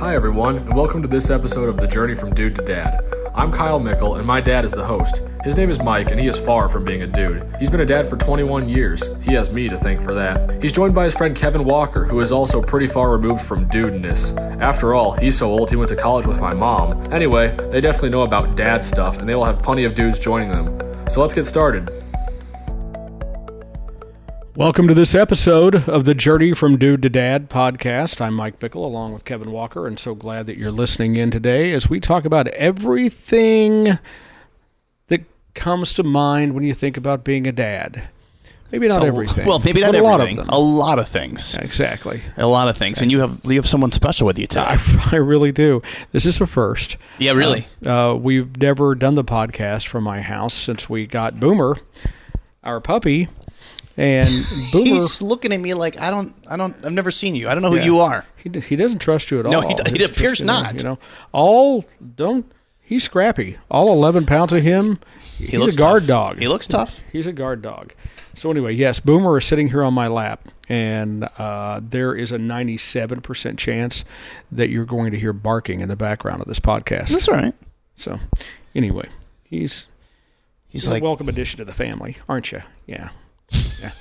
Hi, everyone, and welcome to this episode of The Journey from Dude to Dad. I'm Kyle Mickle, and my dad is the host. His name is Mike, and he is far from being a dude. He's been a dad for 21 years. He has me to thank for that. He's joined by his friend Kevin Walker, who is also pretty far removed from dudeness. After all, he's so old he went to college with my mom. Anyway, they definitely know about dad stuff, and they will have plenty of dudes joining them. So let's get started. Welcome to this episode of the Journey from Dude to Dad podcast. I'm Mike Mickle along with Kevin Walker, and so glad that you're listening in today as we talk about everything that comes to mind when you think about being a dad. Maybe not So- everything. Well, maybe not a lot of them. A lot of things. Exactly. A lot of things. And you have you have someone special with you today. I, I really do. This is a first. yeah, really. Uh, we've never done the podcast from my house since we got Boomer, our puppy, and Boomer. He's looking at me like I don't I don't I've never seen you. I don't know who Yeah. you are. He, d- he doesn't trust you at No, all. No, he d- it appears not. You know, all don't. He's scrappy. All eleven pounds of him. he's looks a guard tough. dog. He looks tough. He's a guard dog. So anyway, yes, Boomer is sitting here on my lap, and uh, there is a ninety-seven percent chance that you're going to hear barking in the background of this podcast. That's all right. So anyway, he's He's a like welcome addition to the family, aren't you? Yeah, yeah.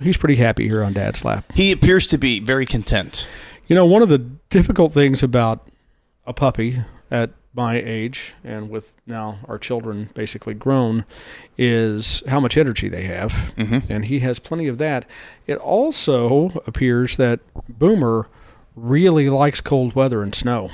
He's pretty happy here on Dad's lap. he appears to be very content. You know, one of the difficult things about a puppy at my age and with now our children basically grown is how much energy they have. Mm-hmm. And he has plenty of that. It also appears that Boomer really likes cold weather and snow.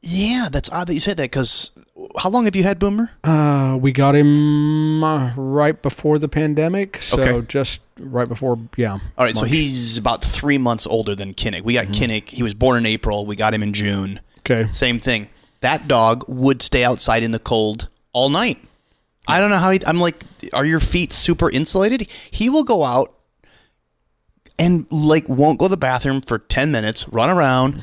Yeah, that's odd that you said that because how long have you had Boomer? Uh, we got him uh, right before the pandemic. So Okay. just right before, yeah. All right, so he's about three months older than Kinnick. We got Mm-hmm. Kinnick. He was born in April. We got him in June. Okay. Same thing. That dog would stay outside in the cold all night. I don't know how he. I'm like, are your feet super insulated? He will go out and like won't go to the bathroom for ten minutes, run around.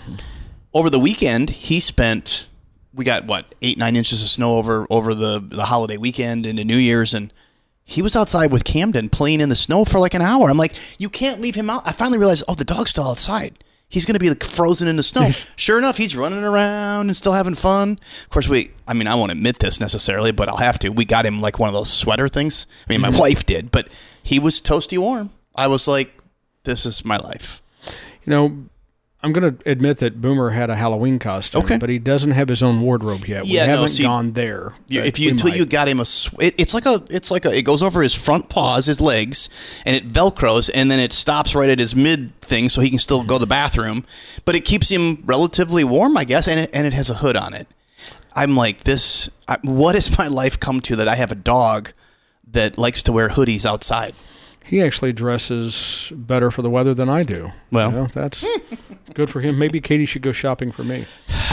Over the weekend, he spent. We got what eight nine inches of snow over over the the holiday weekend into New Year's, and he was outside with Camden playing in the snow for like an hour. I'm like, you can't leave him out. I finally realized, oh, the dog's still outside. He's going to be like frozen in the snow. sure enough, he's running around and still having fun. Of course, we, I mean, I won't admit this necessarily, but I'll have to. We got him like one of those sweater things. I mean, my mm-hmm. wife did, but he was toasty warm. I was like, this is my life. You know, I'm going to admit that Boomer had a Halloween costume, Okay. but he doesn't have his own wardrobe yet. Yeah, we no, haven't see, gone there. But if you until might. you got him a, it, it's like a, it's like a, it goes over his front paws, his legs, and it velcros, and then it stops right at his mid thing, so he can still go to the bathroom. But it keeps him relatively warm, I guess, and it, and it has a hood on it. I'm like, this. I, what has my life come to that I have a dog that likes to wear hoodies outside? He actually dresses better for the weather than I do. Well. You know, that's good for him. Maybe Katie should go shopping for me.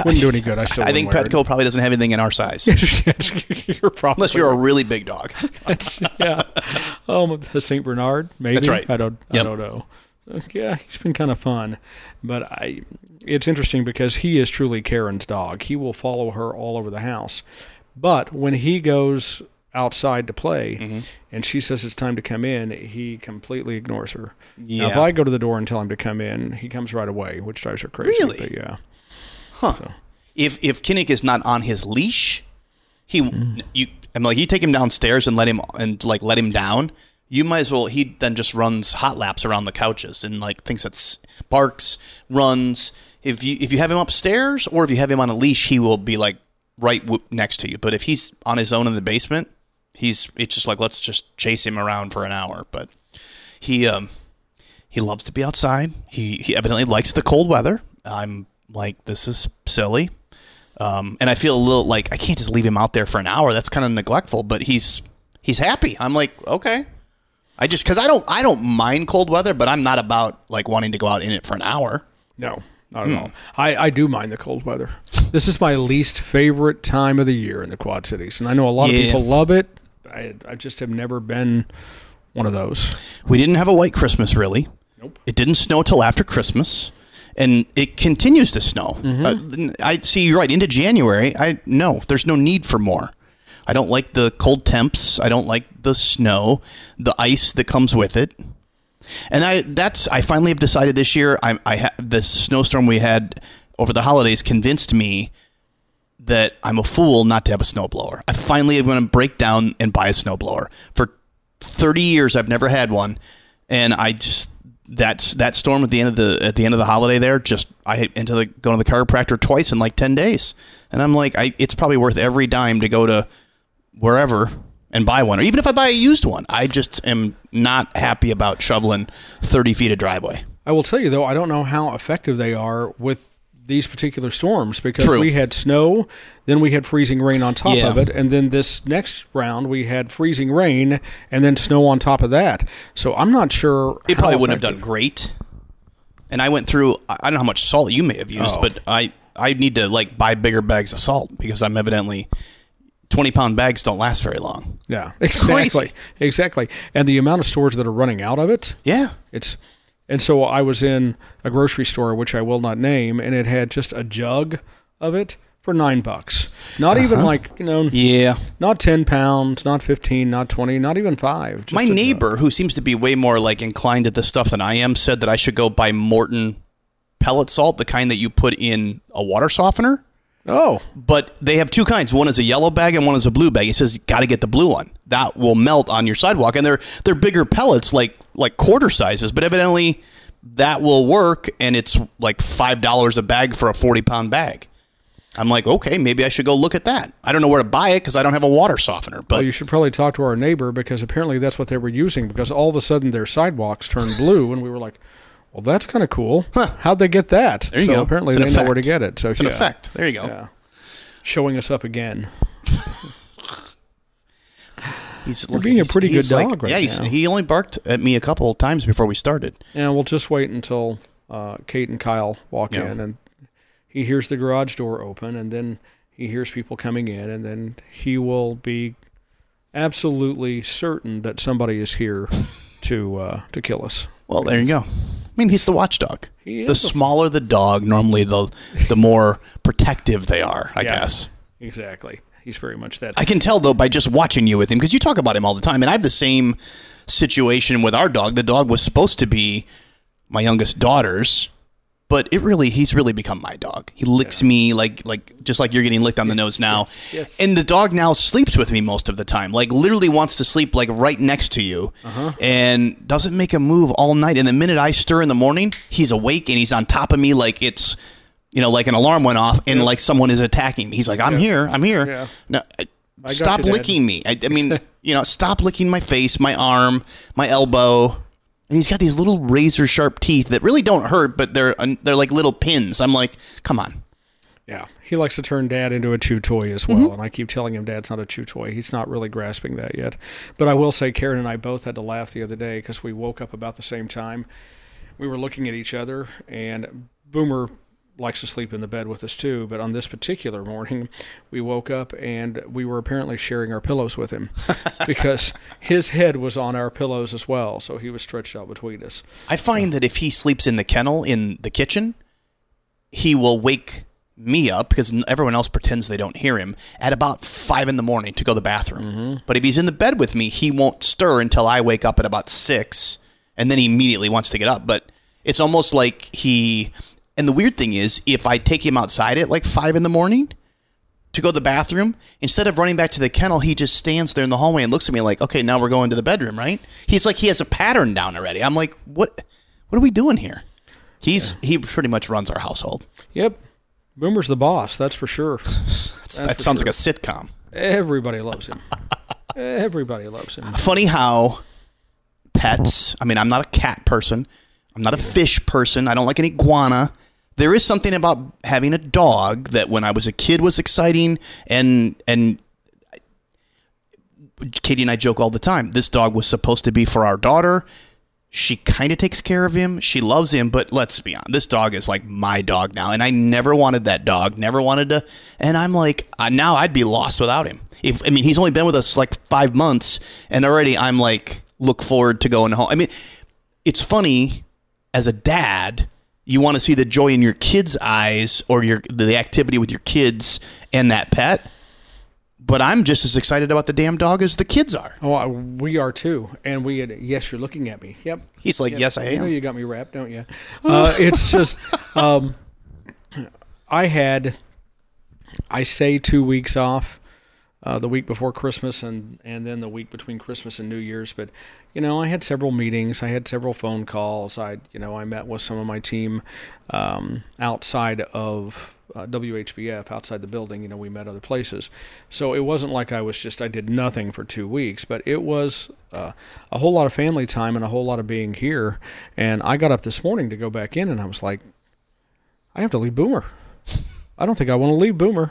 Wouldn't do any good. I still. I think Petco probably doesn't have anything in our size, you're probably unless you're a really big dog. Yeah. Um, a Saint Bernard, maybe. That's right. I don't. Yep. I don't know. Yeah, he's been kind of fun, but I. It's interesting because he is truly Karen's dog. He will follow her all over the house, but when he goes outside to play, Mm-hmm. and she says it's time to come in, he completely ignores her. Yeah. Now, if I go to the door and tell him to come in, he comes right away, which drives her crazy. Really? But yeah. Huh. So- If if Kinnick is not on his leash, he you I'm like you take him downstairs and let him and like let him down. You might as well. He then just runs hot laps around the couches and like thinks it's barks, runs. If you if you have him upstairs or if you have him on a leash, he will be like right next to you. But if he's on his own in the basement, he's it's just like let's just chase him around for an hour. But he um he loves to be outside. He he evidently likes the cold weather. I'm like this is silly. Um, and I feel a little like I can't just leave him out there for an hour. That's kind of neglectful. But he's he's happy. I'm like okay. I just because I don't I don't mind cold weather, but I'm not about like wanting to go out in it for an hour. No, not at all. I, I do mind the cold weather. This is my least favorite time of the year in the Quad Cities, and I know a lot of people love it. I, I just have never been one of those. We didn't have a white Christmas really. Nope. It didn't snow till after Christmas, and it continues to snow. Uh, I see. You're right. Into January, I no. There's no need for more. I don't like the cold temps. I don't like the snow, the ice that comes with it. And I that's I finally have decided this year. I I ha- the snowstorm we had over the holidays convinced me that I'm a fool not to have a snowblower. I finally am going to break down and buy a snowblower. For 30 years, I've never had one, and I just that's that storm at the end of the at the end of the holiday there. Just I into the going to the chiropractor twice in like 10 days, and I'm like, I it's probably worth every dime to go to wherever and buy one, or even if I buy a used one. I just am not happy about shoveling 30 feet of driveway. I will tell you though, I don't know how effective they are with these particular storms because True. we had snow, then we had freezing rain on top Yeah. of it, and then this next round we had freezing rain and then snow on top of that. So I'm not sure. It probably wouldn't have done great. And I went through. I don't know how much salt you may have used, Oh. but I I need to like buy bigger bags of salt because I'm evidently twenty pound bags don't last very long. Yeah, exactly, exactly. And the amount of stores that are running out of it, Yeah, it's. And so I was in a grocery store, which I will not name, and it had just a jug of it for nine bucks. Not even uh-huh. like you know, yeah. not ten pounds, not fifteen, not twenty, not even five. just My neighbor, who seems to be way more like inclined to this stuff than I am, said that I should go buy Morton pellet salt, the kind that you put in a water softener. Oh, But they have two kinds. One is a yellow bag and one is a blue bag. He says, "Got to get the blue one. That will melt on your sidewalk." And they're they're bigger pellets, like like quarter sizes. But evidently, that will work. And it's like five dollars a bag for a forty pound bag. I'm like, okay, maybe I should go look at that. I don't know where to buy it because I don't have a water softener. But well, you should probably talk to our neighbor because apparently that's what they were using. Because all of a sudden their sidewalks turned blue, and we were like, "Well, that's kind of cool. How'd they get that?" There you so go. apparently they an know where to get it. So it's an effect. There you go. Yeah, showing us up again. He's You're being a he's- pretty good he's like- dog right yeah, now. he only barked at me a couple of times before we started. And we'll just wait until uh, Kate and Kyle walk Yeah. in, and he hears the garage door open, and then he hears people coming in, and then he will be absolutely certain that somebody is here to uh, to kill us. Well, there you go. I mean, he's the watchdog. He the smaller the dog, normally the the more protective they are. I Yeah. guess. Exactly. He's very much that. I can tell though by just watching you with him because you talk about him all the time, and I have the same situation with our dog. The dog was supposed to be my youngest daughter's, but it really he's really become my dog. He licks me like like just like you're getting licked on the nose now. Yes. And the dog now sleeps with me most of the time. Like literally wants to sleep like right next to you, Uh-huh. and doesn't make a move all night. And the minute I stir in the morning, he's awake and he's on top of me like it's. You know, like an alarm went off and like someone is attacking me. He's like, "I'm here, I'm here." Yeah. No, I- got stop you, licking me. I, I mean, you know, stop licking my face, my arm, my elbow. And he's got these little razor sharp teeth that really don't hurt, but they're they're like little pins. I'm like, come on. yeah. He likes to turn dad into a chew toy as well. Mm-hmm. And I keep telling him dad's not a chew toy. He's not really grasping that yet. But I will say, Karen and I both had to laugh the other day because we woke up about the same time. We were looking at each other, and Boomer likes to sleep in the bed with us too. But on this particular morning, we woke up and we were apparently sharing our pillows with him because his head was on our pillows as well. So he was stretched out between us. I find that if he sleeps in the kennel in the kitchen, he will wake me up because everyone else pretends they don't hear him at about five in the morning to go to the bathroom. Mm-hmm. But if he's in the bed with me, he won't stir until I wake up at about six, and then he immediately wants to get up. But it's almost like he. And the weird thing is, if I take him outside at like five in the morning to go to the bathroom, instead of running back to the kennel, he just stands there in the hallway and looks at me like, "Okay, now we're going to the bedroom, right?" He's like, he has a pattern down already. I'm like, "What? What are we doing here?" He's he pretty much runs our household. Yep. Boomer's the boss, that's for sure. that for sounds sure. like a sitcom. Everybody loves him. Everybody loves him. Funny how pets. I mean, I'm not a cat person. I'm not a fish person. I don't like an iguana. There is something about having a dog that when I was a kid was exciting and and Katie and I joke all the time. This dog was supposed to be for our daughter. She kind of takes care of him. She loves him, but let's be honest. This dog is like my dog now, and I never wanted that dog. Never wanted to. And I'm like, now I'd be lost without him. If I mean, he's only been with us like five months, and already I'm like, look forward to going home. I mean, it's funny as a dad. You want to see the joy in your kids' eyes or your the activity with your kids and that pet but I'm just as excited about the damn dog as the kids are. Oh, I- we are too. And we had, yes, you're looking at me. Yep. He's like, yes, I You know am. you got me wrapped, don't you? Uh, it's just, um, I had, I say two weeks off, uh, the week before Christmas and and then the week between Christmas and New Year's. But you know, I had several meetings, I had several phone calls. I, you know, I met with some of my team um, outside of. Uh, WHBF outside the building, you know, we met other places. So it wasn't like I was just, I did nothing for two weeks, but it was uh, a whole lot of family time and a whole lot of being here. And I got up this morning to go back in and I was like, I have to leave Boomer. I don't think I want to leave Boomer.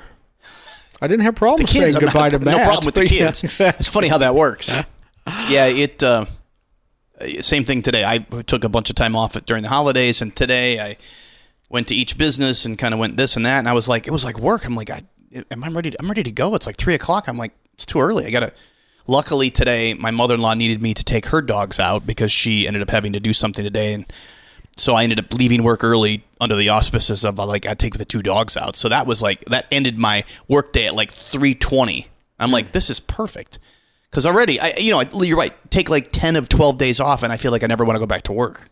I didn't have problems saying I'm not- goodbye to Matt. No problem with the kids. It's funny how that works. yeah, it. Uh, same thing today. I took a bunch of time off during the holidays, and today I went to each business and kind of went this and that. And I was like, it was like work. I'm like, I, am I ready? To, I'm ready to go. It's like three o'clock. I'm like, it's too early. I gotta. Luckily today, my mother-in-law needed me to take her dogs out because she ended up having to do something today, and so I ended up leaving work early under the auspices of like I'd take the two dogs out. So that was like that ended my work day at like three twenty. I'm like, this is perfect because already I you know I- you're right. Take like ten of twelve days off, and I feel like I never want to go back to work.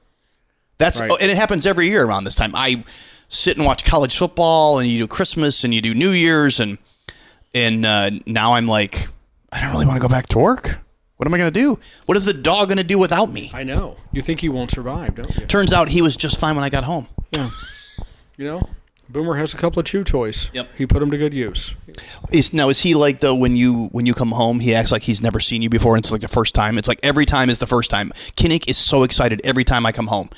That's Right. oh, and it happens every year around this time. I sit and watch college football, and you do Christmas, and you do New Year's, and and uh, now I'm like, I don't really want to go back to work. What am I going to do? What is the dog going to do without me? I know. You think he won't survive, don't you? Turns out he was just fine when I got home. Yeah. You know, Boomer has a couple of chew toys. Yep. He put them to good use. Is now is he like though when you when you come home he acts like he's never seen you before and it's like the first time it's like every time is the first time Kinnick is so excited every time I come home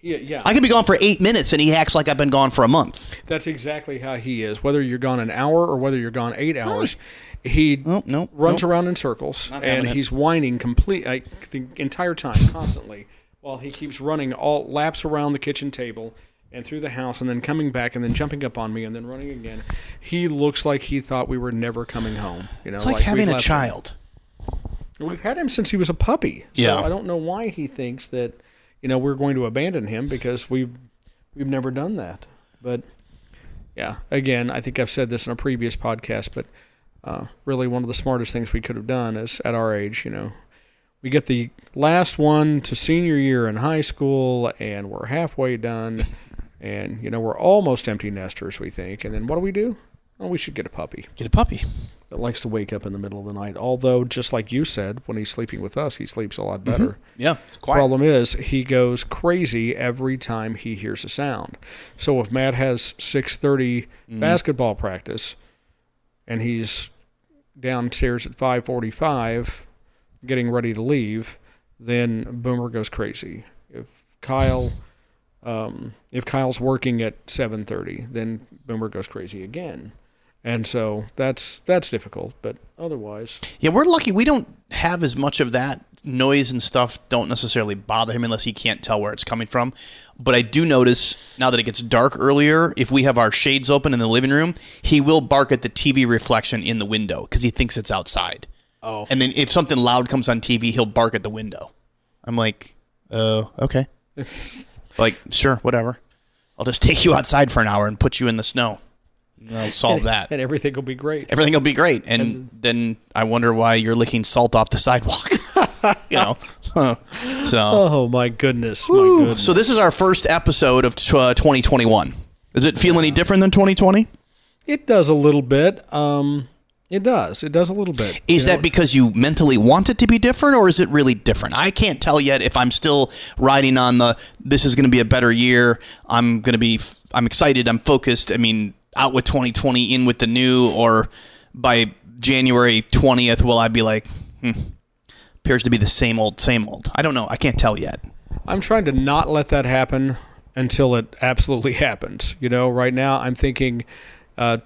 Yeah, yeah. I could be gone for eight minutes and he acts like I've been gone for a month That's exactly how he is. Whether you're gone an hour or whether you're gone eight hours, he Oh, no, runs no. around in circles Not and he's whining complete like, the entire time, constantly, while he keeps running all laps around the kitchen table and through the house, and then coming back and then jumping up on me and then running again. He looks like he thought we were never coming home. You know, it's like, we having a left him. child We've had him since he was a puppy. So Yeah. I don't know why he thinks that, you know, we're going to abandon him because we've we've never done that. But yeah, again, I think I've said this in a previous podcast, but uh, really one of the smartest things we could have done is at our age, you know, we get the last one to senior year in high school and we're halfway done and you know we're almost empty nesters we think. And then what do we do? Oh we should get a puppy. Get a puppy. That likes to wake up in the middle of the night. Although, just like you said, when he's sleeping with us, he sleeps a lot better. yeah it's quiet. Problem is, he goes crazy every time he hears a sound. So if Matt has 6:30 basketball practice, and he's downstairs at 5:45, getting ready to leave, then Boomer goes crazy. If Kyle, um, if Kyle's working at 7:30, then Boomer goes crazy again. And so that's that's difficult, but otherwise, yeah we're lucky we don't have as much of that noise and stuff don't necessarily bother him unless he can't tell where it's coming from but I do notice now that it gets dark earlier if we have our shades open in the living room he will bark at the TV reflection in the window because he thinks it's outside oh, And then if something loud comes on TV, he'll bark at the window. I'm like, uh, okay. it's Like, sure, whatever. I'll just take you outside for an hour and put you in the snow. And I'll solve that. and everything will be great. Everything will be great. And then I wonder why you're licking salt off the sidewalk. you know. So, Oh my goodness, my goodness. so this is our first episode of t- uh, 2021. Does it feel any different than 2020? It does a little bit. Um, it does. It does a little bit. Is You know, that because you mentally want it to be different, or is it really different? I can't tell yet if I'm still riding on the this is going to be a better year. I'm going to be. I'm excited. I'm focused. I mean, out with 2020, in with the new, or by January 20th, will I be like, hmm, appears to be the same old, same old? I don't know. I can't tell yet. I'm trying to not let that happen until it absolutely happens. You know, right now I'm thinking uh,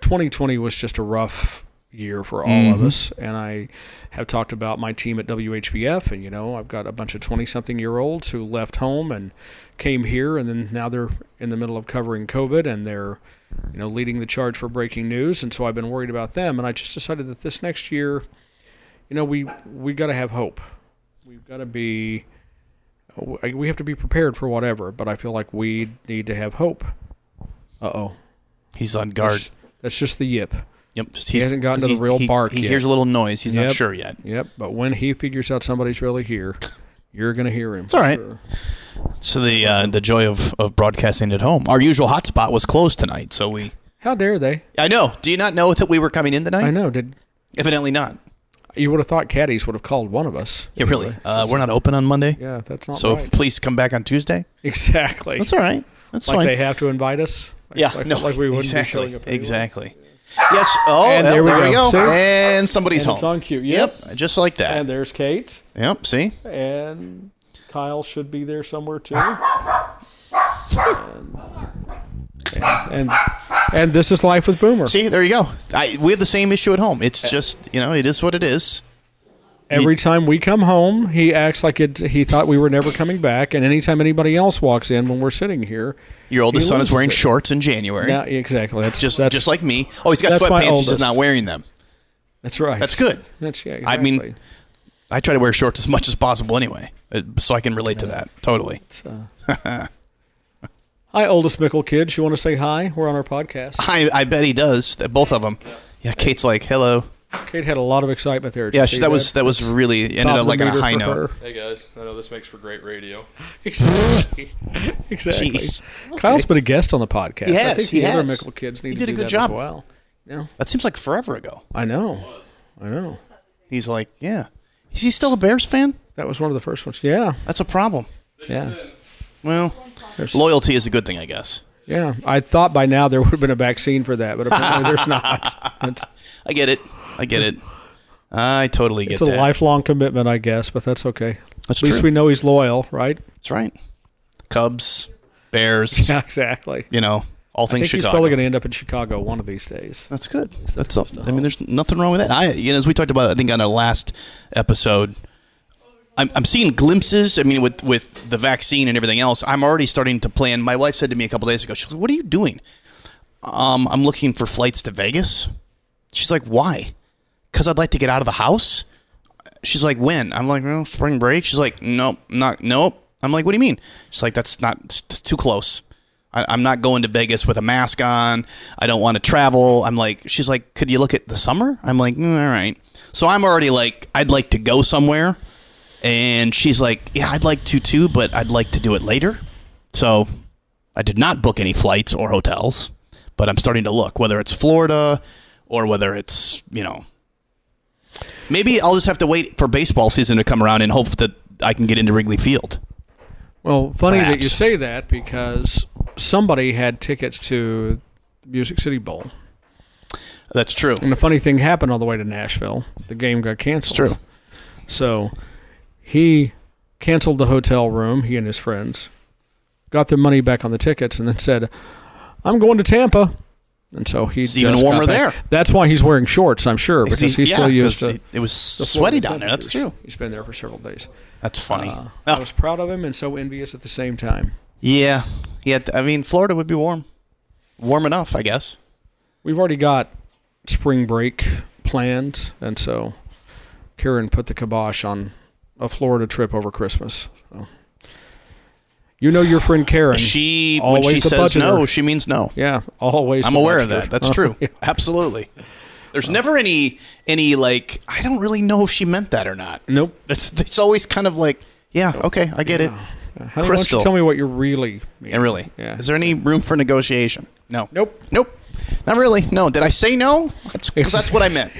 2020 was just a rough year for all of us, and I have talked about my team at WHBF, and you know, I've got a bunch of 20 something year olds who left home and came here, and then now they're in the middle of covering COVID, and they're you know leading the charge for breaking news, and so I've been worried about them, and I just decided that this next year, you know, we we got to have hope. We've got to be we have to be prepared for whatever, but I feel like we need to have hope. Uh oh. He's on guard. That's just the yip. Yep. He hasn't gotten to the real he, bark He yet. hears a little noise. He's Yep. not sure yet. Yep. But when he figures out somebody's really here, you're going to hear him. It's all right. So the uh, the joy of, of broadcasting at home. Our usual hotspot was closed tonight, so we. How dare they? I know. Do you not know that we were coming in tonight? I know. Did Evidently not. you would have thought caddies would have called one of us? Yeah, really. Uh, we're not open on Monday, Yeah, that's not so right. please come back on Tuesday. Exactly. That's all right. That's like fine. they have to invite us. Like, yeah, like, no, like we wouldn't exactly, be showing up. anyway. exactly. Yes. Oh, And there there, we we go. go. And somebody's And home. it's on cue. Yep. Yep, just like that. And there's Kate, yep. See. and Kyle should be there somewhere too. and, and, and and this is life with Boomer. See, there you go. I, we have the same issue at home. It's just, you know, it is what it is. Every time we come home, he acts like it. He thought we were never coming back, and anytime anybody else walks in when we're sitting here, Your oldest son is wearing it. shorts in January. yeah, exactly. That's just that's just like me. Oh, he's got sweatpants. He's just not wearing them. that's right. That's good. That's yeah. I mean. I try to wear shorts as much as possible anyway, uh, so I can relate to that totally. Uh, hi, oldest Mickle kids. You want to say hi? We're on our podcast. I I bet he does. Both of them. Yeah. Kate's like, hello. Kate had a lot of excitement there. Did Yeah, she, see that was that was really ended up like on a high for note. her. Hey guys, I know this makes for great radio. Exactly. exactly. Jeez. Kyle's been a guest on the podcast. He I think he the other has. Mickle kids need He to did a good that job. as well. Yeah, That seems like forever ago. I know. I know. He's like, yeah. Is he still a Bears fan? That was one of the first ones. Yeah, That's a problem. yeah. Well, There's- loyalty is a good thing, I guess. Yeah, I thought by now there would have been a vaccine for that, but apparently there's not. It's, I get it. I get it. I totally get it. it's a that. lifelong commitment, I guess, but that's okay. That's At least we know he's loyal, right? That's right. Cubs, Bears, Yeah, exactly. you know, all I things think he's probably going to end up in Chicago one of these days. That's good. That's all, I mean, there's nothing wrong with that. I, you know, as we talked about, I think on our last episode, I'm, I'm seeing glimpses. I mean, with with the vaccine and everything else, I'm already starting to plan. My wife said to me a couple days ago, she's like, "What are you doing?" Um, I'm looking for flights to Vegas. She's like, "Why?" Because I'd like to get out of the house. She's like, "When?" I'm like, "Well, spring break." She's like, "Nope, not nope." I'm like, "What do you mean?" She's like, "That's not it's too close." I, I'm not going to Vegas with a mask on. I don't want to travel. I'm like, she's like, could you look at the summer? I'm like, mm, all right. So I'm already like, I'd like to go somewhere. And she's like, yeah, I'd like to too, but I'd like to do it later. So I did not book any flights or hotels, but I'm starting to look, whether it's Florida or whether it's, you know, maybe I'll just have to wait for baseball season to come around and hope that I can get into Wrigley Field. Well, funny that you say that because somebody had tickets to the Music City Bowl. That's true. And the funny thing happened on the way to Nashville. The game got canceled. It's true. So he canceled the hotel room, he and his friends, got their money back on the tickets, and then said, I'm going to Tampa. And so he's even warmer there. That's why he's wearing shorts, I'm sure, because Because he's he- still used to it- it was sweaty down there. That's true. He's been there for several days. That's funny. Uh, Oh. I was proud of him and so envious at the same time. Yeah, yeah. I mean, Florida would be warm, warm enough, I guess. We've already got spring break planned, and so Karen put the kibosh on a Florida trip over Christmas. So. You know your friend Karen. She when she always says no, she means no. yeah, always. I'm aware of that. That's true. yeah. Absolutely. There's never any any like I don't really know if she meant that or not. Nope. It's it's always kind of like yeah, okay, I get it. Honey, why don't Crystal. you tell me what you're really mean? And really, Yeah. is there any room for negotiation? No. Nope. Nope. Not really. No. Did I say no? That's because that's what I meant.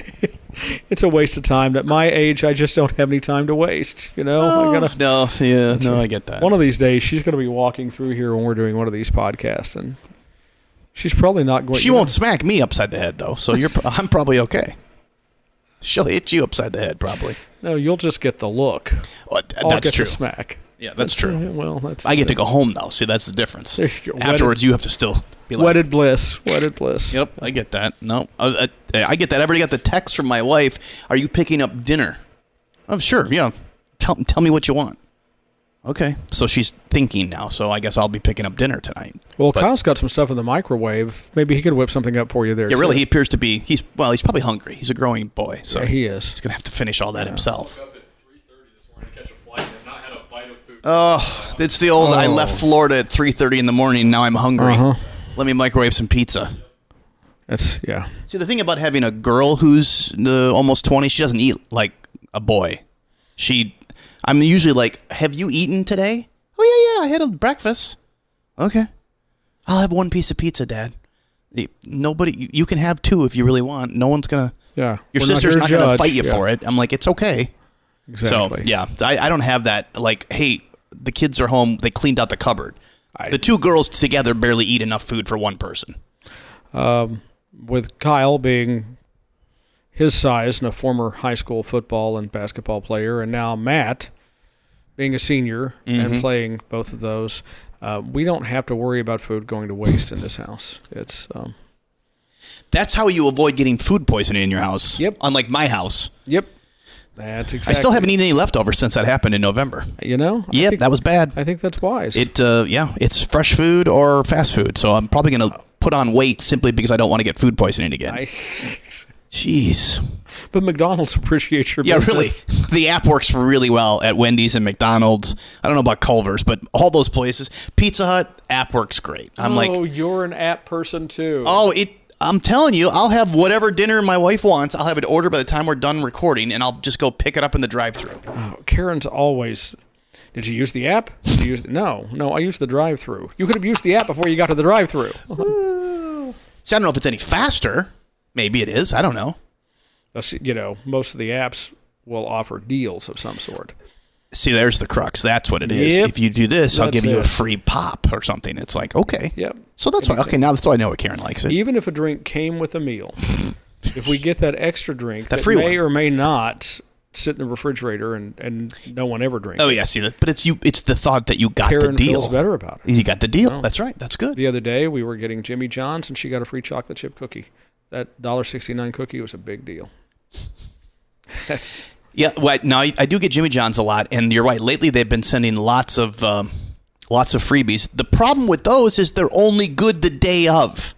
It's a waste of time. At my age, I just don't have any time to waste. You know, I oh, gotta. no. Yeah. No. I get that. One of these days, she's going to be walking through here when we're doing one of these podcasts, and she's probably not going. To She won't smack me upside the head though, so you're. I'm probably okay. She'll hit you upside the head, probably. No, you'll just get the look. Well, th- I'll that's get true. the smack. Yeah, that's true. Well, that's I get to go home though. See, that's the difference. There you go. Afterwards, you have to still be like, Wedded bliss. Wedded bliss. Yep, I get that. No, uh, uh, I get that. I already got the text from my wife. Are you picking up dinner? Oh, sure. Yeah. Tell tell me what you want. Okay. So she's thinking now. So I guess I'll be picking up dinner tonight. Well, But- Kyle's got some stuff in the microwave. Maybe he could whip something up for you there. Yeah, too. really. He appears to be. He's well. He's probably hungry. He's a growing boy, so Yeah, he is. he's gonna have to finish all that himself. Woke up at 3:30 this morning to catch a flight and have not had a bite of food. Oh, it's the old. I Oh. left Florida at three thirty in the morning. Now I'm hungry. Uh-huh. Let me microwave some pizza. That's yeah. See, the thing about having a girl who's uh, almost 20, she doesn't eat like a boy. She, I'm usually like, have you eaten today? Oh, yeah, yeah, I had a breakfast. Okay. I'll have one piece of pizza, Dad. Nobody, you can have two if you really want. No one's going to, Yeah. your We're sister's not going to judge. fight you Yeah, for it. I'm like, it's okay. Exactly. So, yeah, I, I don't have that. Like, hey, the kids are home. They cleaned out the cupboard. I- the two girls together barely eat enough food for one person. With Kyle being his size and a former high school football and basketball player, and now Matt being a senior Mm-hmm. and playing both of those, uh, we don't have to worry about food going to waste in this house. It's um, That's how you avoid getting food poisoning in your house. Yep. Unlike my house. yep. That's exactly. I still haven't eaten any leftovers since that happened in November. You know. Yep, think, that was bad. I think that's wise. It, uh, yeah, it's fresh food or fast food. So I'm probably going to put on weight simply because I don't want to get food poisoning again. I, Jeez. but McDonald's appreciates your Yeah, business. really. The app works really well at Wendy's and McDonald's. I don't know about Culver's, but all those places. Pizza Hut app works great. I'm oh, like, you're an app person too. oh, it. I'm telling you, I'll have whatever dinner my wife wants. I'll have it ordered by the time we're done recording, and I'll just go pick it up in the drive-through. Oh, Karen's always. Did you use the app? Did you use the, no, no. I used the drive-through. You could have used the app before you got to the drive-through. See, I don't know if it's any faster. Maybe it is. I don't know. You know, most of the apps will offer deals of some sort. See, there's the crux. That's what it is. Yep. If you do this, I'll That's give you a free pop or something. It's like, okay. Yep. So that's why. Okay, now that's why I know what Karen likes it. Even if a drink came with a meal, if we get that extra drink That that, free may one. or may not sit in the refrigerator and, and no one ever drinks. Oh yeah, see that. But it's you. It's the thought that you got Karen the deal. feels better about it. You got the deal. Oh. That's right. That's good. The other day we were getting Jimmy John's and she got a free chocolate chip cookie. That dollar sixty nine cookie was a big deal. That's Yeah. Well, now I, I do get Jimmy John's a lot, and you're right. Lately, they've been sending lots of um, lots of freebies. The problem with those is they're only good the day of.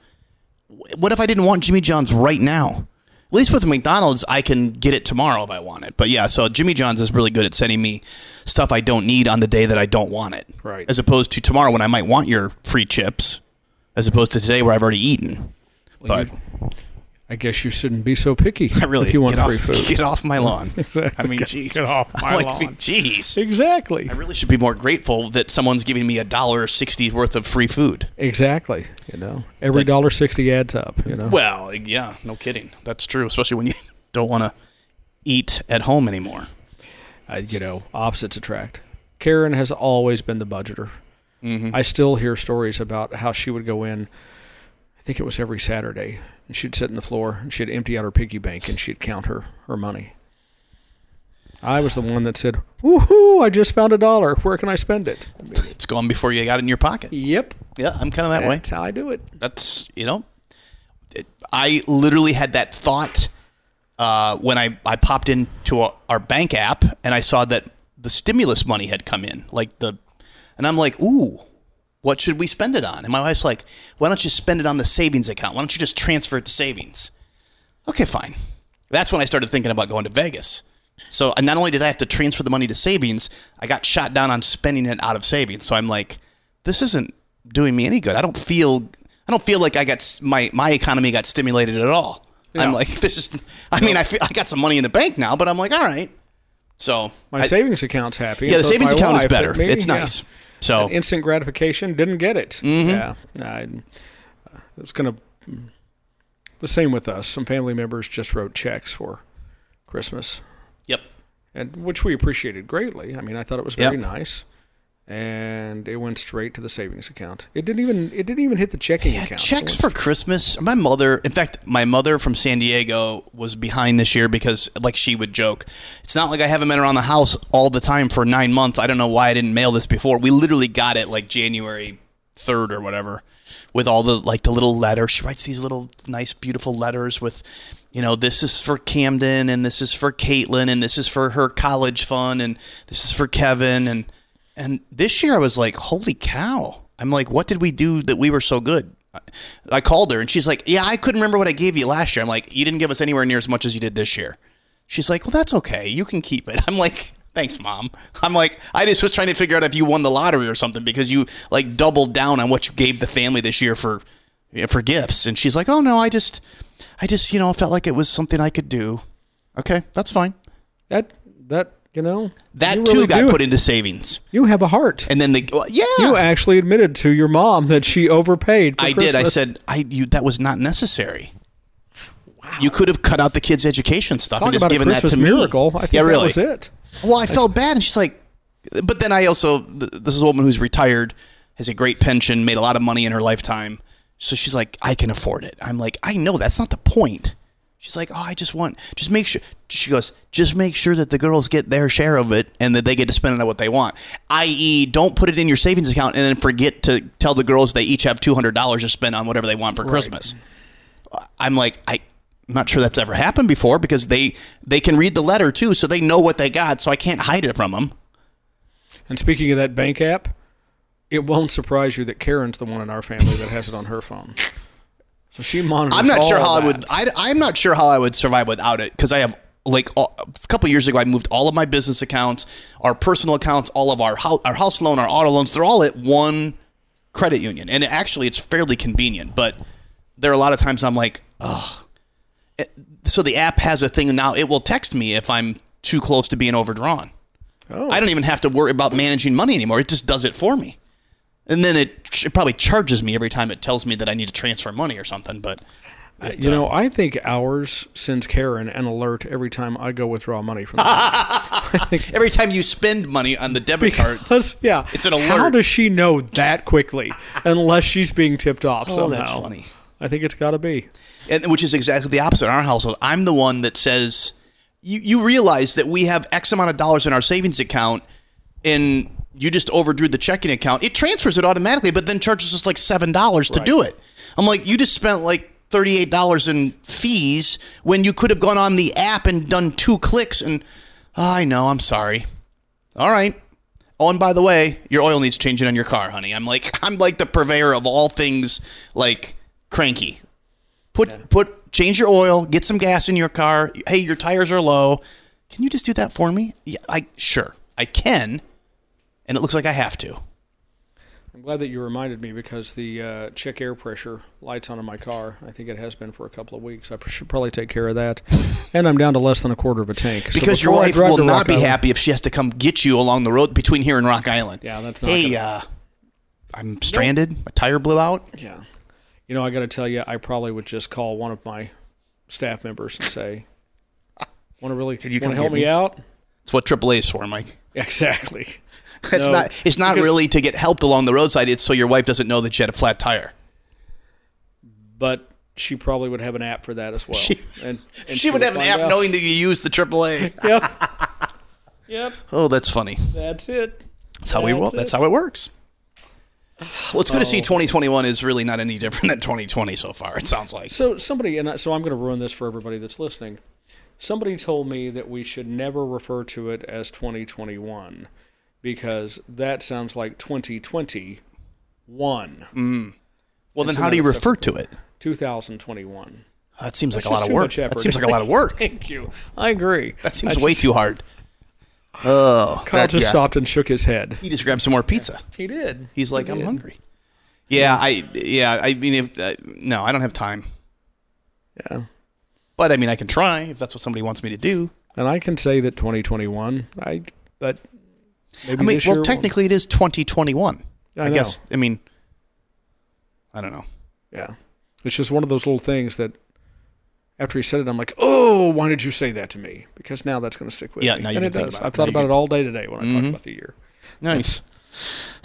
What if I didn't want Jimmy John's right now? At least with McDonald's, I can get it tomorrow if I want it. But yeah, so Jimmy John's is really good at sending me stuff I don't need on the day that I don't want it. Right. As opposed to tomorrow when I might want your free chips, as opposed to today where I've already eaten. But I guess you shouldn't be so picky. I really if you want get free off, food. Get off my lawn. Exactly. I mean, jeez. get off I'm my like, lawn. Jeez. Exactly. I really should be more grateful that someone's giving me a dollar sixty worth of free food. Exactly. You know, every dollar sixty adds up. You know. Well, yeah, no kidding. That's true, especially when you don't want to eat at home anymore. uh, you know, opposites attract. Karen has always been the budgeter. Mm-hmm. I still hear stories about how she would go in. I think it was every Saturday, and she'd sit on the floor and she'd empty out her piggy bank and she'd count her her money. I was the one that said, "Woohoo! I just found a dollar. Where can I spend it?" I mean, It's gone before you got it in your pocket. yep, Yeah, I'm kind of that way. that's how I do it. That's you know, it, I literally had that thought uh, when I I popped into our, our bank app and I saw that the stimulus money had come in, like the, and I'm like, ooh, what should we spend it on? And my wife's like, why don't you spend it on the savings account? Why don't you just transfer it to savings? Okay, fine. That's when I started thinking about going to Vegas. So not only did I have to transfer the money to savings, I got shot down on spending it out of savings. So I'm like, this isn't doing me any good. I don't feel I don't feel like I got my my economy got stimulated at all. I'm like this is I mean I feel, I got some money in the bank now, but I'm like all right. So My I- savings account's happy. yeah, the so savings account is better. me, it's yeah. So instant gratification didn't get it. Mm-hmm. Yeah, I, uh, it's gonna. The same with us. Some family members just wrote checks for Christmas, yep. and which we appreciated greatly. I mean, I thought it was very Yep. nice, and it went straight to the savings account. It didn't even. It didn't even hit the checking Yeah, account. checks for Christmas. My mother, in fact, my mother from San Diego was behind this year because, like she would joke, it's not like I haven't been around the house all the time for nine months. I don't know why I didn't mail this before. We literally got it like January third or whatever, with all the like the little letter. She writes these little nice, beautiful letters with, you know, this is for Camden and this is for Caitlin and this is for her college fund and this is for Kevin and and this year I was like, holy cow. I'm like, what did we do that we were so good? I- called her and she's like, yeah, I couldn't remember what I gave you last year. I'm like, you didn't give us anywhere near as much as you did this year. She's like, well, that's okay. You can keep it. I'm like, thanks, mom. I'm like, I just was trying to figure out if you won the lottery or something because you like doubled down on what you gave the family this year for you know, for gifts, and she's like, "Oh no, I just, I just, you know, felt like it was something I could do." Okay, that's fine. That that you know That you too really got put into savings, You have a heart. and then they, well, yeah, you actually admitted to your mom that she overpaid. For I did. I said, I you that was not necessary. Wow. You could have cut out the kids' education stuff Talk and just given that Christmas to me. miracle. I think yeah, that really. was it. Well, I felt bad, and she's like, but then I also, this is a woman who's retired, has a great pension, made a lot of money in her lifetime. So she's like, I can afford it. I'm like, I know that's not the point. She's like, oh, I just want, just make sure. She goes, just make sure that the girls get their share of it and that they get to spend it on what they want. I.e., don't put it in your savings account and then forget to tell the girls they each have two hundred dollars to spend on whatever they want for Christmas. I'm like, I, I'm not sure that's ever happened before because they they can read the letter too, so they know what they got, so I can't hide it from them. And speaking of that bank app, it won't surprise you that Karen's the one in our family that has it on her phone. So she monitors. I'm not sure how I would. I, I'm not sure how I would survive without it because I have like all, a couple years ago I moved all of my business accounts, our personal accounts, all of our house, our house loan, our auto loans. They're all at one credit union, and actually it's fairly convenient. But there are a lot of times I'm like, oh. So the app has a thing now. It will text me if I'm too close to being overdrawn. Oh. I don't even have to worry about managing money anymore. It just does it for me. And then it, it probably charges me every time it tells me that I need to transfer money or something. But You know, I think ours sends Karen an alert every time I go withdraw money from the every time you spend money on the debit card, yeah, It's an alert. How does she know that quickly unless she's being tipped off oh, somehow? that's funny. I think it's got to be. And, which is exactly the opposite in our household. I'm the one that says, you, you realize that we have X amount of dollars in our savings account and you just overdrew the checking account. It transfers it automatically, but then charges us like $7 to do it. I'm like, you just spent like $38 in fees when you could have gone on the app and done two clicks and "Oh, I know, I'm sorry. All right. Oh, and by the way, your oil needs changing on your car, honey. I'm like I'm like the purveyor of all things like cranky. Put put change your oil, get some gas in your car. Hey, your tires are low. Can you just do that for me? Yeah, I sure. I can. And it looks like I have to. I'm glad that you reminded me because the uh, check air pressure lights on in my car. I think it has been for a couple of weeks. I should probably take care of that. and I'm down to less than a quarter of a tank. So Because your before I wife will not Rock be Island- happy if she has to come get you along the road between here and Rock Island. Yeah, that's not Hey, gonna- uh I'm stranded. My tire blew out. Yeah. You know, I got to tell you, I probably would just call one of my staff members and say, "Want to really Can you want to help me me?" out?" It's what AAA is for, Mike. Exactly. It's No, not. It's not really to get helped along the roadside. It's so your wife doesn't know that you had a flat tire. But she probably would have an app for that as well. She- and, and she would have an app knowing that you use the AAA. Yep. yep. oh, that's funny. That's it. That's how we. That's That's it. how it works. Well, it's good to see Oh. 2021 is really not any different than 2020 so far. It sounds like. So somebody, and I, so I'm going to ruin this for everybody that's listening. Somebody told me that we should never refer to it as 2021 because that sounds like 2021, Well, then how do you refer to it? 2021. That seems like That's a lot of work. That seems like a lot of work. Thank you. I agree. That seems That's way just- too hard. Oh, Kyle that- just yeah. stopped and shook his head. He just grabbed some more pizza. He did. He's like, He I'm did. hungry. Yeah, I yeah, I mean, if uh, no, I don't have time. Yeah. But I mean, I can try if that's what somebody wants me to do. And I can say that 2021. I but maybe I mean, well, technically, it is 2021. I I, guess. I mean, I don't know. Yeah. It's just one of those little things that after he said it, I'm like, oh, why did you say that to me? Because now that's going to stick with Yeah, me. now you and it think does. about it. I've thought about can- it all day today when I Mhm. talked about the year. Nice.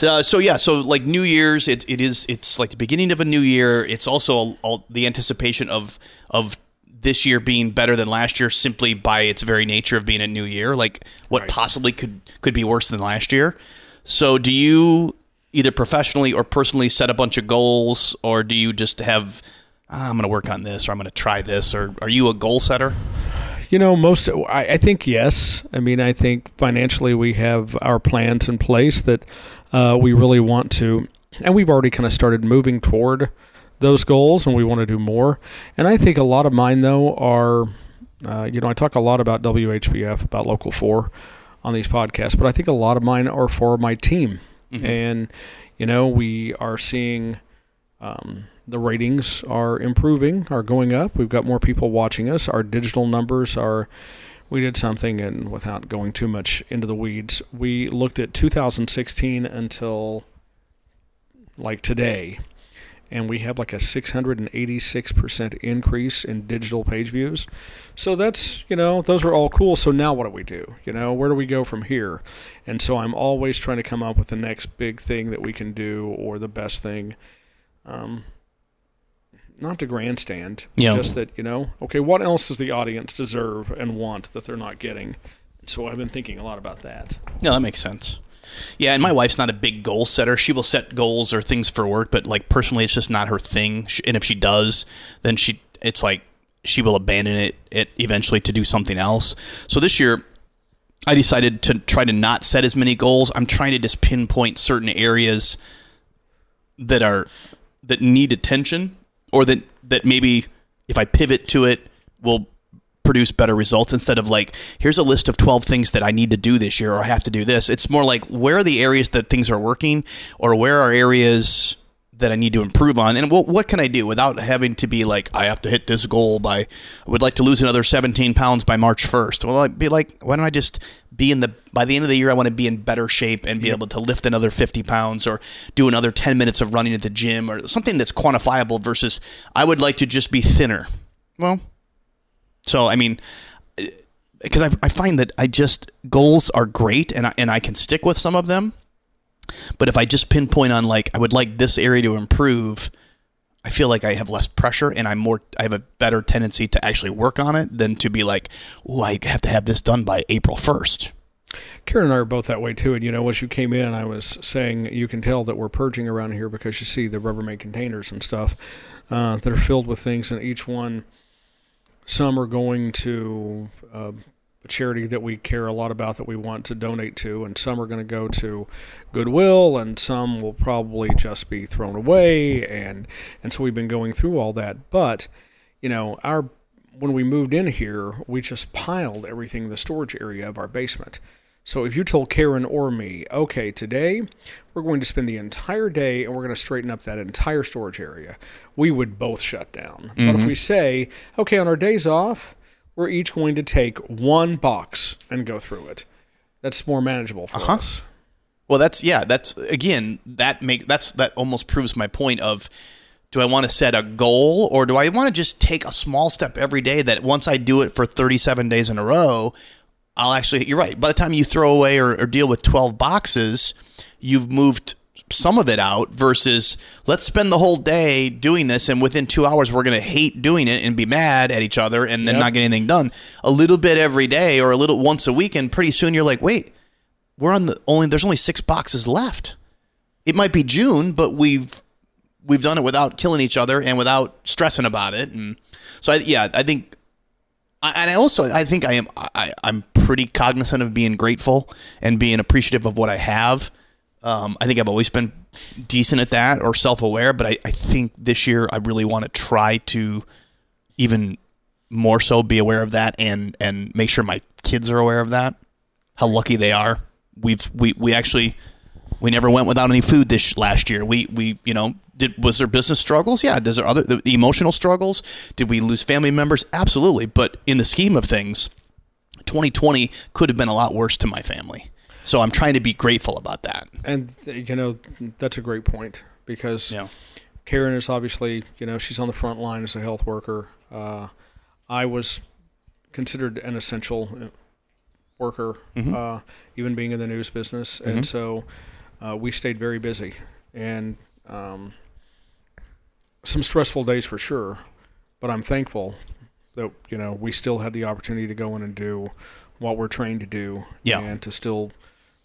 Uh, so yeah, so like New Year's, it, it is it's like the beginning of a new year. It's also all, the anticipation of of this year being better than last year simply by its very nature of being a new year. Like what Right. possibly could could be worse than last year. So do you either professionally or personally set a bunch of goals, or do you just have "Ah, I'm going to work on this, or I'm going to try this, or are you a goal setter? You know, most I, I think yes. I mean, I think financially we have our plans in place that uh, we really want to, and we've already kind of started moving toward those goals, and we want to do more. And I think a lot of mine though are, uh, you know, I talk a lot about WHBF about Local Four on these podcasts, but I think a lot of mine are for my team, and you know, we are seeing. Um, the ratings are improving, are going up. We've got more people watching us. Our digital numbers are. We did something, and without going too much into the weeds, we looked at 2016 until like today, and we have like a 686% increase in digital page views. So that's, you know, those are all cool. So now what do we do? You know, where do we go from here? And so I'm always trying to come up with the next big thing that we can do or the best thing. Um, not to grandstand, Yeah. just that, you know, okay, what else does the audience deserve and want that they're not getting? So I've been thinking a lot about that. Yeah, that makes sense. Yeah, and my wife's not a big goal setter. She will set goals or things for work, but like personally, it's just not her thing. And if she does, then she it's like she will abandon it, it eventually to do something else. So this year, I decided to try to not set as many goals. I'm trying to just pinpoint certain areas that are that need attention, or that that maybe if I pivot to it will produce better results instead of like here's a list of 12 things that I need to do this year or I have to do this. It's more like where are the areas that things are working or where are areas that I need to improve on and what what can I do without having to be like I have to hit this goal by I would like to lose another 17 pounds by March 1st. Well, I'd be like why don't I just be in the by the end of the year I want to be in better shape and be able to lift another 50 pounds or do another 10 minutes of running at the gym or something that's quantifiable versus I would like to just be thinner. Well, so I mean, because I, I find that I just goals are great and I, and I can stick with some of them, but if I just pinpoint on like I would like this area to improve, I feel like I have less pressure and I'm more I have a better tendency to actually work on it than to be like, oh, I have to have this done by April first. Karen and I are both that way too. And you know, as you came in, I was saying you can tell that we're purging around here because you see the Rubbermaid containers and stuff uh, that are filled with things, and each one, some are going to uh, a charity that we care a lot about that we want to donate to, and some are going to go to Goodwill, and some will probably just be thrown away, and and so we've been going through all that. But you know, our when we moved in here, we just piled everything in the storage area of our basement. So if you told Karen or me, okay, today we're going to spend the entire day and we're going to straighten up that entire storage area, we would both shut down. But if mm-hmm. we say, okay, on our days off, we're each going to take one box and go through it, that's more manageable for uh-huh. us. Well, that's yeah. That's again that make that's that almost proves my point of do I want to set a goal or do I want to just take a small step every day that once I do it for 37 days in a row, I'll actually you're right. By the time you throw away or, or deal with 12 boxes, you've moved some of it out versus let's spend the whole day doing this and within 2 hours we're going to hate doing it and be mad at each other and then Yep. not get anything done. A little bit every day or a little once a week and pretty soon you're like, "Wait, we're on the only there's only six boxes left. It might be June, but we've we've done it without killing each other and without stressing about it. And so I, yeah, I think, And I also I think I am I, I'm pretty cognizant of being grateful and being appreciative of what I have. Um, I think I've always been decent at that or self aware, but I, I think this year I really want to try to even more so be aware of that and and make sure my kids are aware of that how lucky they are. We've we we actually we never went without any food this last year. We we you know did was there business struggles? Yeah. Does there other the emotional struggles? Did we lose family members? Absolutely. But in the scheme of things, 2020 could have been a lot worse to my family. So I'm trying to be grateful about that. And you know, that's a great point because Yeah. Karen is obviously, you know, she's on the front line as a health worker. Uh, I was considered an essential uh, worker, uh, even being in the news business, and so uh, we stayed very busy and um, some stressful days for sure. But I'm thankful that you know we still had the opportunity to go in and do what we're trained to do, Yeah. and to still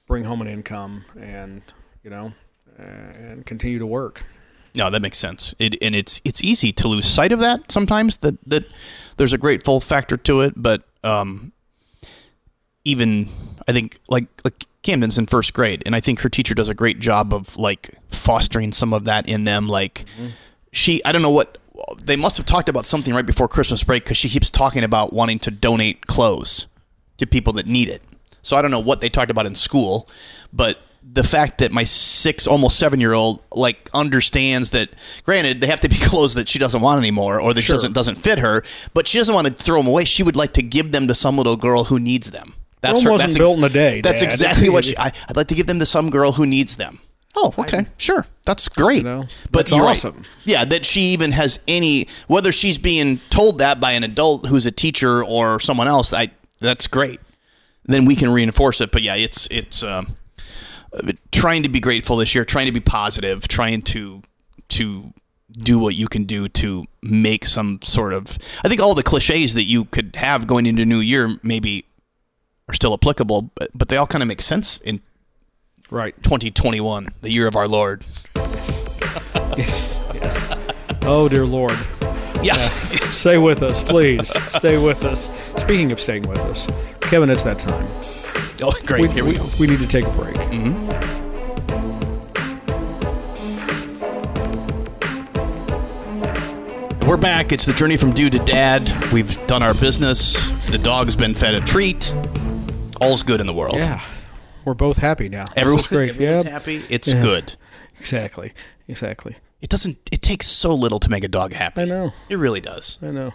bring home an income and you know and continue to work. No, that makes sense. It, and it's it's easy to lose sight of that sometimes. That that there's a grateful factor to it, but um, even I think like like Camden's in first grade, and I think her teacher does a great job of like fostering some of that in them. Like she, I don't know what they must have talked about something right before Christmas break because she keeps talking about wanting to donate clothes to people that need it. So I don't know what they talked about in school, but the fact that my six, almost seven year old, like understands that. Granted, they have to be clothes that she doesn't want anymore, or that Sure. doesn't doesn't fit her. But she doesn't want to throw them away. She would like to give them to some little girl who needs them. That's Rome her. wasn't that's built in a day, That's Dad. exactly what she. I, I'd like to give them to some girl who needs them. Oh, okay, sure, that's great. You know, but that's you're right. awesome. Yeah, that she even has any whether she's being told that by an adult who's a teacher or someone else. I that's great. Then we can reinforce it. But yeah, it's it's um, uh, trying to be grateful this year, trying to be positive, trying to to do what you can do to make some sort of. I think all the cliches that you could have going into New Year maybe are still applicable, but, but they all kind of make sense in Right. 2021, the year of our Lord. Yes. Yes. Yes. Oh dear Lord. Yeah. Uh, stay with us, please. Stay with us. Speaking of staying with us, Kevin, it's that time. oh, great. Here we go. we need to take a break. Mm-hmm. We're back. It's the journey from dude to dad. We've done our business. The dog's been fed a treat. All's good in the world. Yeah. We're both happy now. This Everyone, is great. everyone's yeah. happy. It's Yeah. good. Exactly. Exactly. It doesn't. It takes so little to make a dog happy. I know. It really does. I know.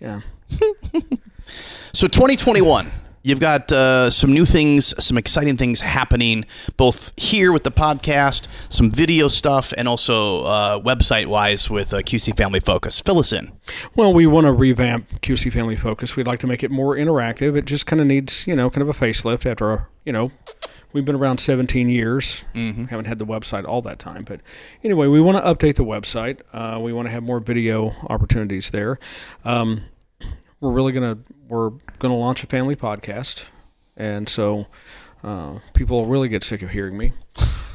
Yeah. So 2021, you've got uh, some new things, some exciting things happening, both here with the podcast, some video stuff, and also uh, website wise with uh, QC Family Focus. Fill us in. Well, we want to revamp QC Family Focus. We'd like to make it more interactive. It just kind of needs, you know, kind of a facelift after, a, you know, we've been around 17 years. Mm-hmm. Haven't had the website all that time. But anyway, we want to update the website. Uh, we want to have more video opportunities there. Um, we're really going to, we're to launch a family podcast. And so uh, people will really get sick of hearing me.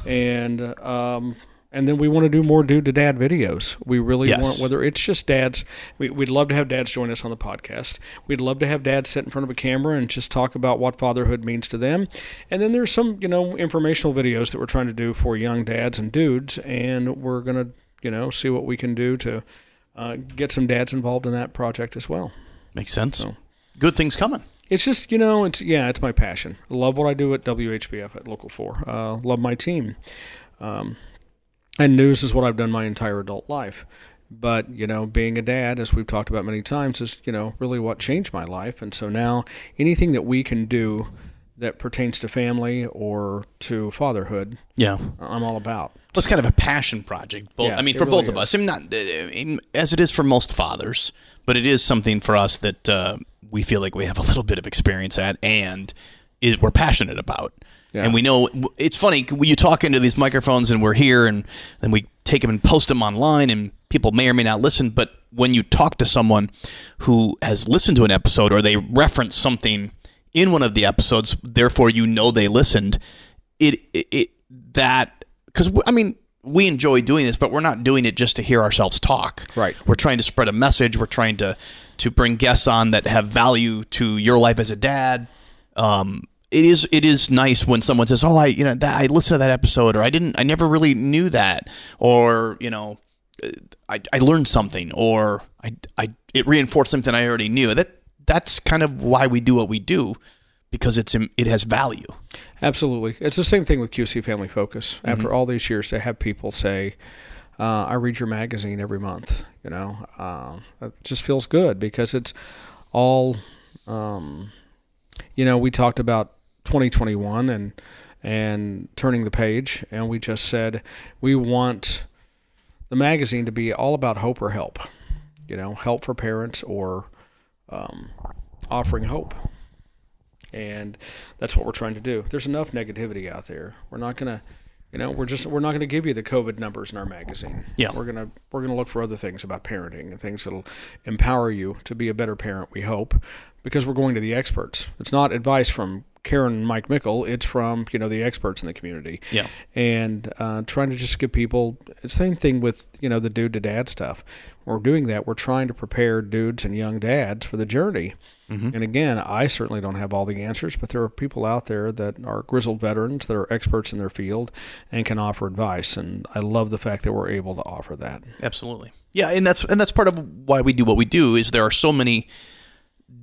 And, um, and then we want to do more dude to dad videos. We really Yes. want whether it's just dads. We, we'd love to have dads join us on the podcast. We'd love to have dads sit in front of a camera and just talk about what fatherhood means to them. And then there's some you know informational videos that we're trying to do for young dads and dudes, and we're gonna you know see what we can do to uh, get some dads involved in that project as well. Makes sense. Good things coming. It's just you know it's yeah it's my passion. Love what I do at WHBF at Local Four. Uh, love my team. Um, and news is what I've done my entire adult life. But you know, being a dad, as we've talked about many times, is you know really what changed my life. And so now anything that we can do that pertains to family or to fatherhood, Yeah. I'm all about. Well, it's kind of a passion project. Both, Yeah, I mean, for really both of us. I mean, not uh, in- as it is for most fathers, but it is something for us that uh, we feel like we have a little bit of experience at, and is, we're passionate about. Yeah. And we know it's funny when you talk into these microphones, and we're here, and then we take them and post them online, and people may or may not listen. But when you talk to someone who has listened to an episode, or they reference something in one of the episodes, therefore you know they listened. It it, it that because I mean we enjoy doing this, but we're not doing it just to hear ourselves talk. Right. We're trying to spread a message. We're trying to to bring guests on that have value to your life as a dad. Um, it is it is nice when someone says, "Oh, I you know that I listened to that episode," or "I didn't, I never really knew that," or you know, I, I learned something, or I, I it reinforced something I already knew. That that's kind of why we do what we do because it's it has value. Absolutely. It's the same thing with QC Family Focus. After all these years, to have people say, uh, I read your magazine every month, you know, uh, it just feels good because it's all, um, you know, we talked about 2021 and, and turning the page, and we just said we want the magazine to be all about hope or help, you know, help for parents or um, offering hope and that's what we're trying to do. There's enough negativity out there. We're not gonna, you know, we're just we're not gonna give you the COVID numbers in our magazine. Yeah. we're gonna we're gonna look for other things about parenting and things that'll empower you to be a better parent. We hope, because we're going to the experts. It's not advice from Karen and Mike Mickle. It's from you know the experts in the community. Yeah. and uh, trying to just give people. It's the same thing with you know the dude to dad stuff. We're doing that. We're trying to prepare dudes and young dads for the journey. And again, I certainly don't have all the answers, but there are people out there that are grizzled veterans that are experts in their field and can offer advice. And I love the fact that we're able to offer that. Absolutely. Yeah, and that's and that's part of why we do what we do is there are so many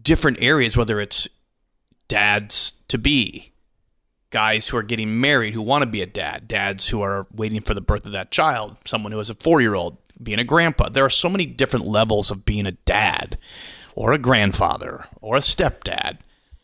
different areas whether it's dads to be, guys who are getting married who want to be a dad, dads who are waiting for the birth of that child, someone who is a four year old being a grandpa. There are so many different levels of being a dad or a grandfather or a stepdad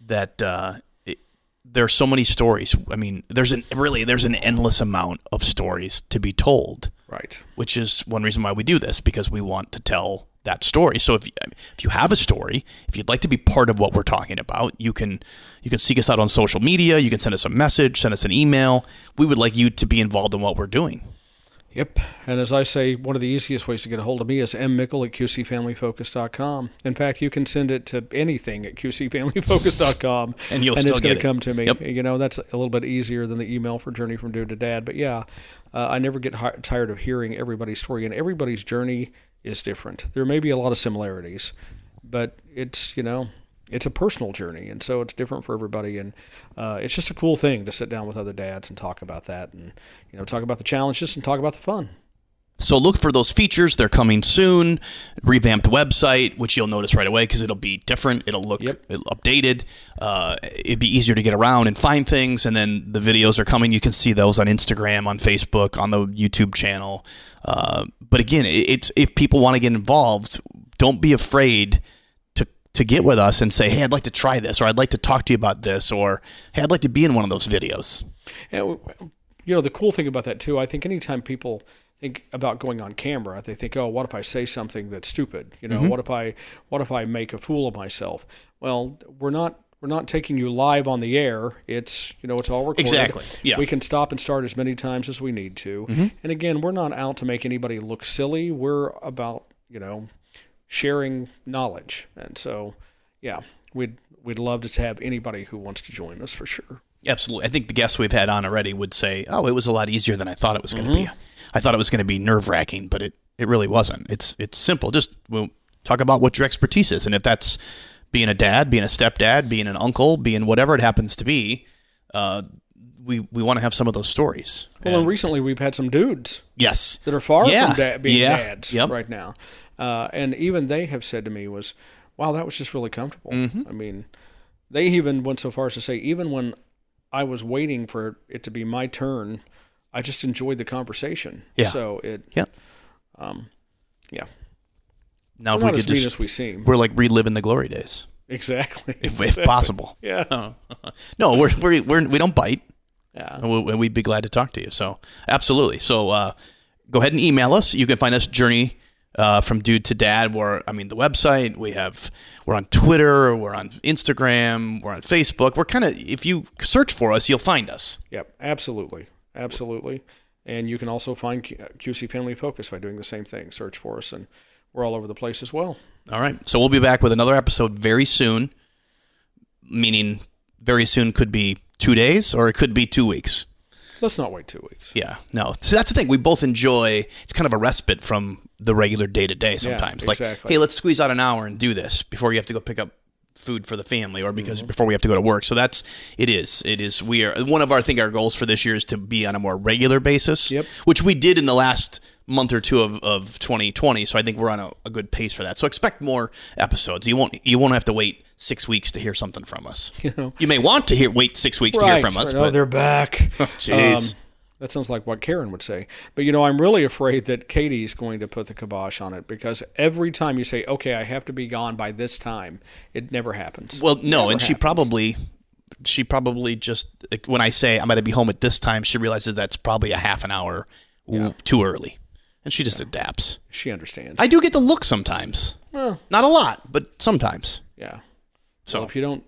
that uh, it, there are so many stories. I mean, there's an really there's an endless amount of stories to be told Right. which is one reason why we do this because we want to tell that story. So if you, if you have a story, if you'd like to be part of what we're talking about, you can you can seek us out on social media. You can send us a message, send us an email. We would like you to be involved in what we're doing. Yep. And as I say, one of the easiest ways to get a hold of me is mmickle at qcfamilyfocus.com. In fact, you can send it to anything at qcfamilyfocus.com And you'll and still it's going to come to me. Yep. You know, that's a little bit easier than the email for Journey from Dude to Dad. But yeah, uh, I never get hi- tired of hearing everybody's story, and everybody's journey is different. There may be a lot of similarities, but it's, you know, it's a personal journey, and so it's different for everybody. And uh, it's just a cool thing to sit down with other dads and talk about that, and you know, talk about the challenges and talk about the fun. So look for those features. They're coming soon. Revamped website, which you'll notice right away because it'll be different. It'll look Yep. it'll updated. Uh, it'd be easier to get around and find things. And then the videos are coming. You can see those on Instagram, on Facebook, on the YouTube channel. Uh, but again, it, it's if people want to get involved, don't be afraid to to get with us and say, "Hey, I'd like to try this," or "I'd like to talk to you about this," or "Hey, I'd like to be in one of those videos." And you know the cool thing about that too, I think anytime people think about going on camera, they think, "Oh, what if I say something that's stupid? You know, mm-hmm. what if I what if I make a fool of myself?" Well, we're not we're not taking you live on the air. It's you know it's all recorded. Exactly. Yeah. We can stop and start as many times as we need to. Mm-hmm. And again, we're not out to make anybody look silly. We're about you know sharing knowledge, and so yeah, we'd we'd love to have anybody who wants to join us for sure. Absolutely. I think the guests we've had on already would say, "Oh, it was a lot easier than I thought it was going to be. I thought it was going to be nerve wracking, but it, it really wasn't. It's it's simple. Just we'll talk about what your expertise is, and if that's being a dad, being a stepdad, being an uncle, being whatever it happens to be, uh, we we want to have some of those stories. Well, and recently we've had some dudes Yes, that are far Yeah. from da- being Yeah. dads Yep. right now, uh, and even they have said to me was, "Wow, that was just really comfortable." Mm-hmm. I mean, they even went so far as to say, even when I was waiting for it to be my turn, I just enjoyed the conversation. Yeah. So it, Yeah. Um, yeah, Now we're if we could just as we seem. we're like reliving the glory days, exactly. if, if possible. yeah. no, we're, we're we're we don't bite. Yeah. and we- and we'd be glad to talk to you. So, absolutely. So, uh, go ahead and email us. You can find us Journey uh, from Dude to Dad. We're, I mean, the website. We have, we're on Twitter. We're on Instagram. We're on Facebook. We're kind of, if you search for us, you'll find us. Yep, absolutely, absolutely. And you can also find QC Family Focus by doing the same thing. Search for us, and we're all over the place as well. All right. So we'll be back with another episode very soon. Meaning, very soon could be two days or it could be two weeks. Let's not wait two weeks. Yeah, no. So that's the thing. We both enjoy. It's kind of a respite from the regular day to day. Sometimes, like, exactly. hey, let's squeeze out an hour and do this before you have to go pick up food for the family, or Mm-hmm. because before we have to go to work. So that's it is. It is. We are one of our I think our goals for this year is to be on a more regular basis. Yep. Which we did in the last month or two of, of 2020. So I think we're on a, a good pace for that. So expect more episodes. You won't you won't have to wait six weeks to hear something from us. You know, You may want to hear wait six weeks to hear from us. Oh, but they're back. Jeez. Um, that sounds like what Karen would say. But you know, I'm really afraid that Katie's going to put the kibosh on it because every time you say, "Okay, I have to be gone by this time," it never happens. Well, no, and she probably she probably just like, when I say I'm going to be home at this time, she realizes that's probably a half an hour w- too early, and she just adapts. she understands. I do get the look sometimes, Well, not a lot, but sometimes. yeah. So Well, if you don't,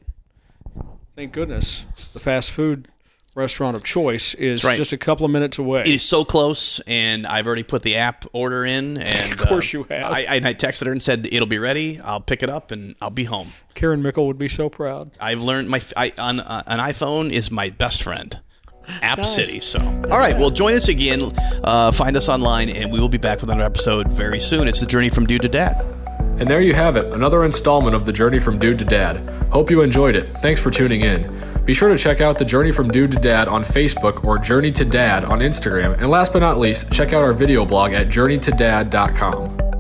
thank goodness, the fast food restaurant of choice is right. just a couple of minutes away. it is so close, and I've already put the app order in, and Of course uh, you have. I, I, I texted her and said it'll be ready. I'll pick it up and I'll be home. Karen Mickle would be so proud. I've learned my f- I, on uh, an iPhone is my best friend. App City. So, all right. Well, join us again. Uh, find us online, and we will be back with another episode very soon. It's the journey from dude to dad. And there you have it, another installment of The Journey from Dude to Dad. Hope you enjoyed it. Thanks for tuning in. Be sure to check out The Journey from Dude to Dad on Facebook or Journey to Dad on Instagram. And last but not least, check out our video blog at journeytodad.com.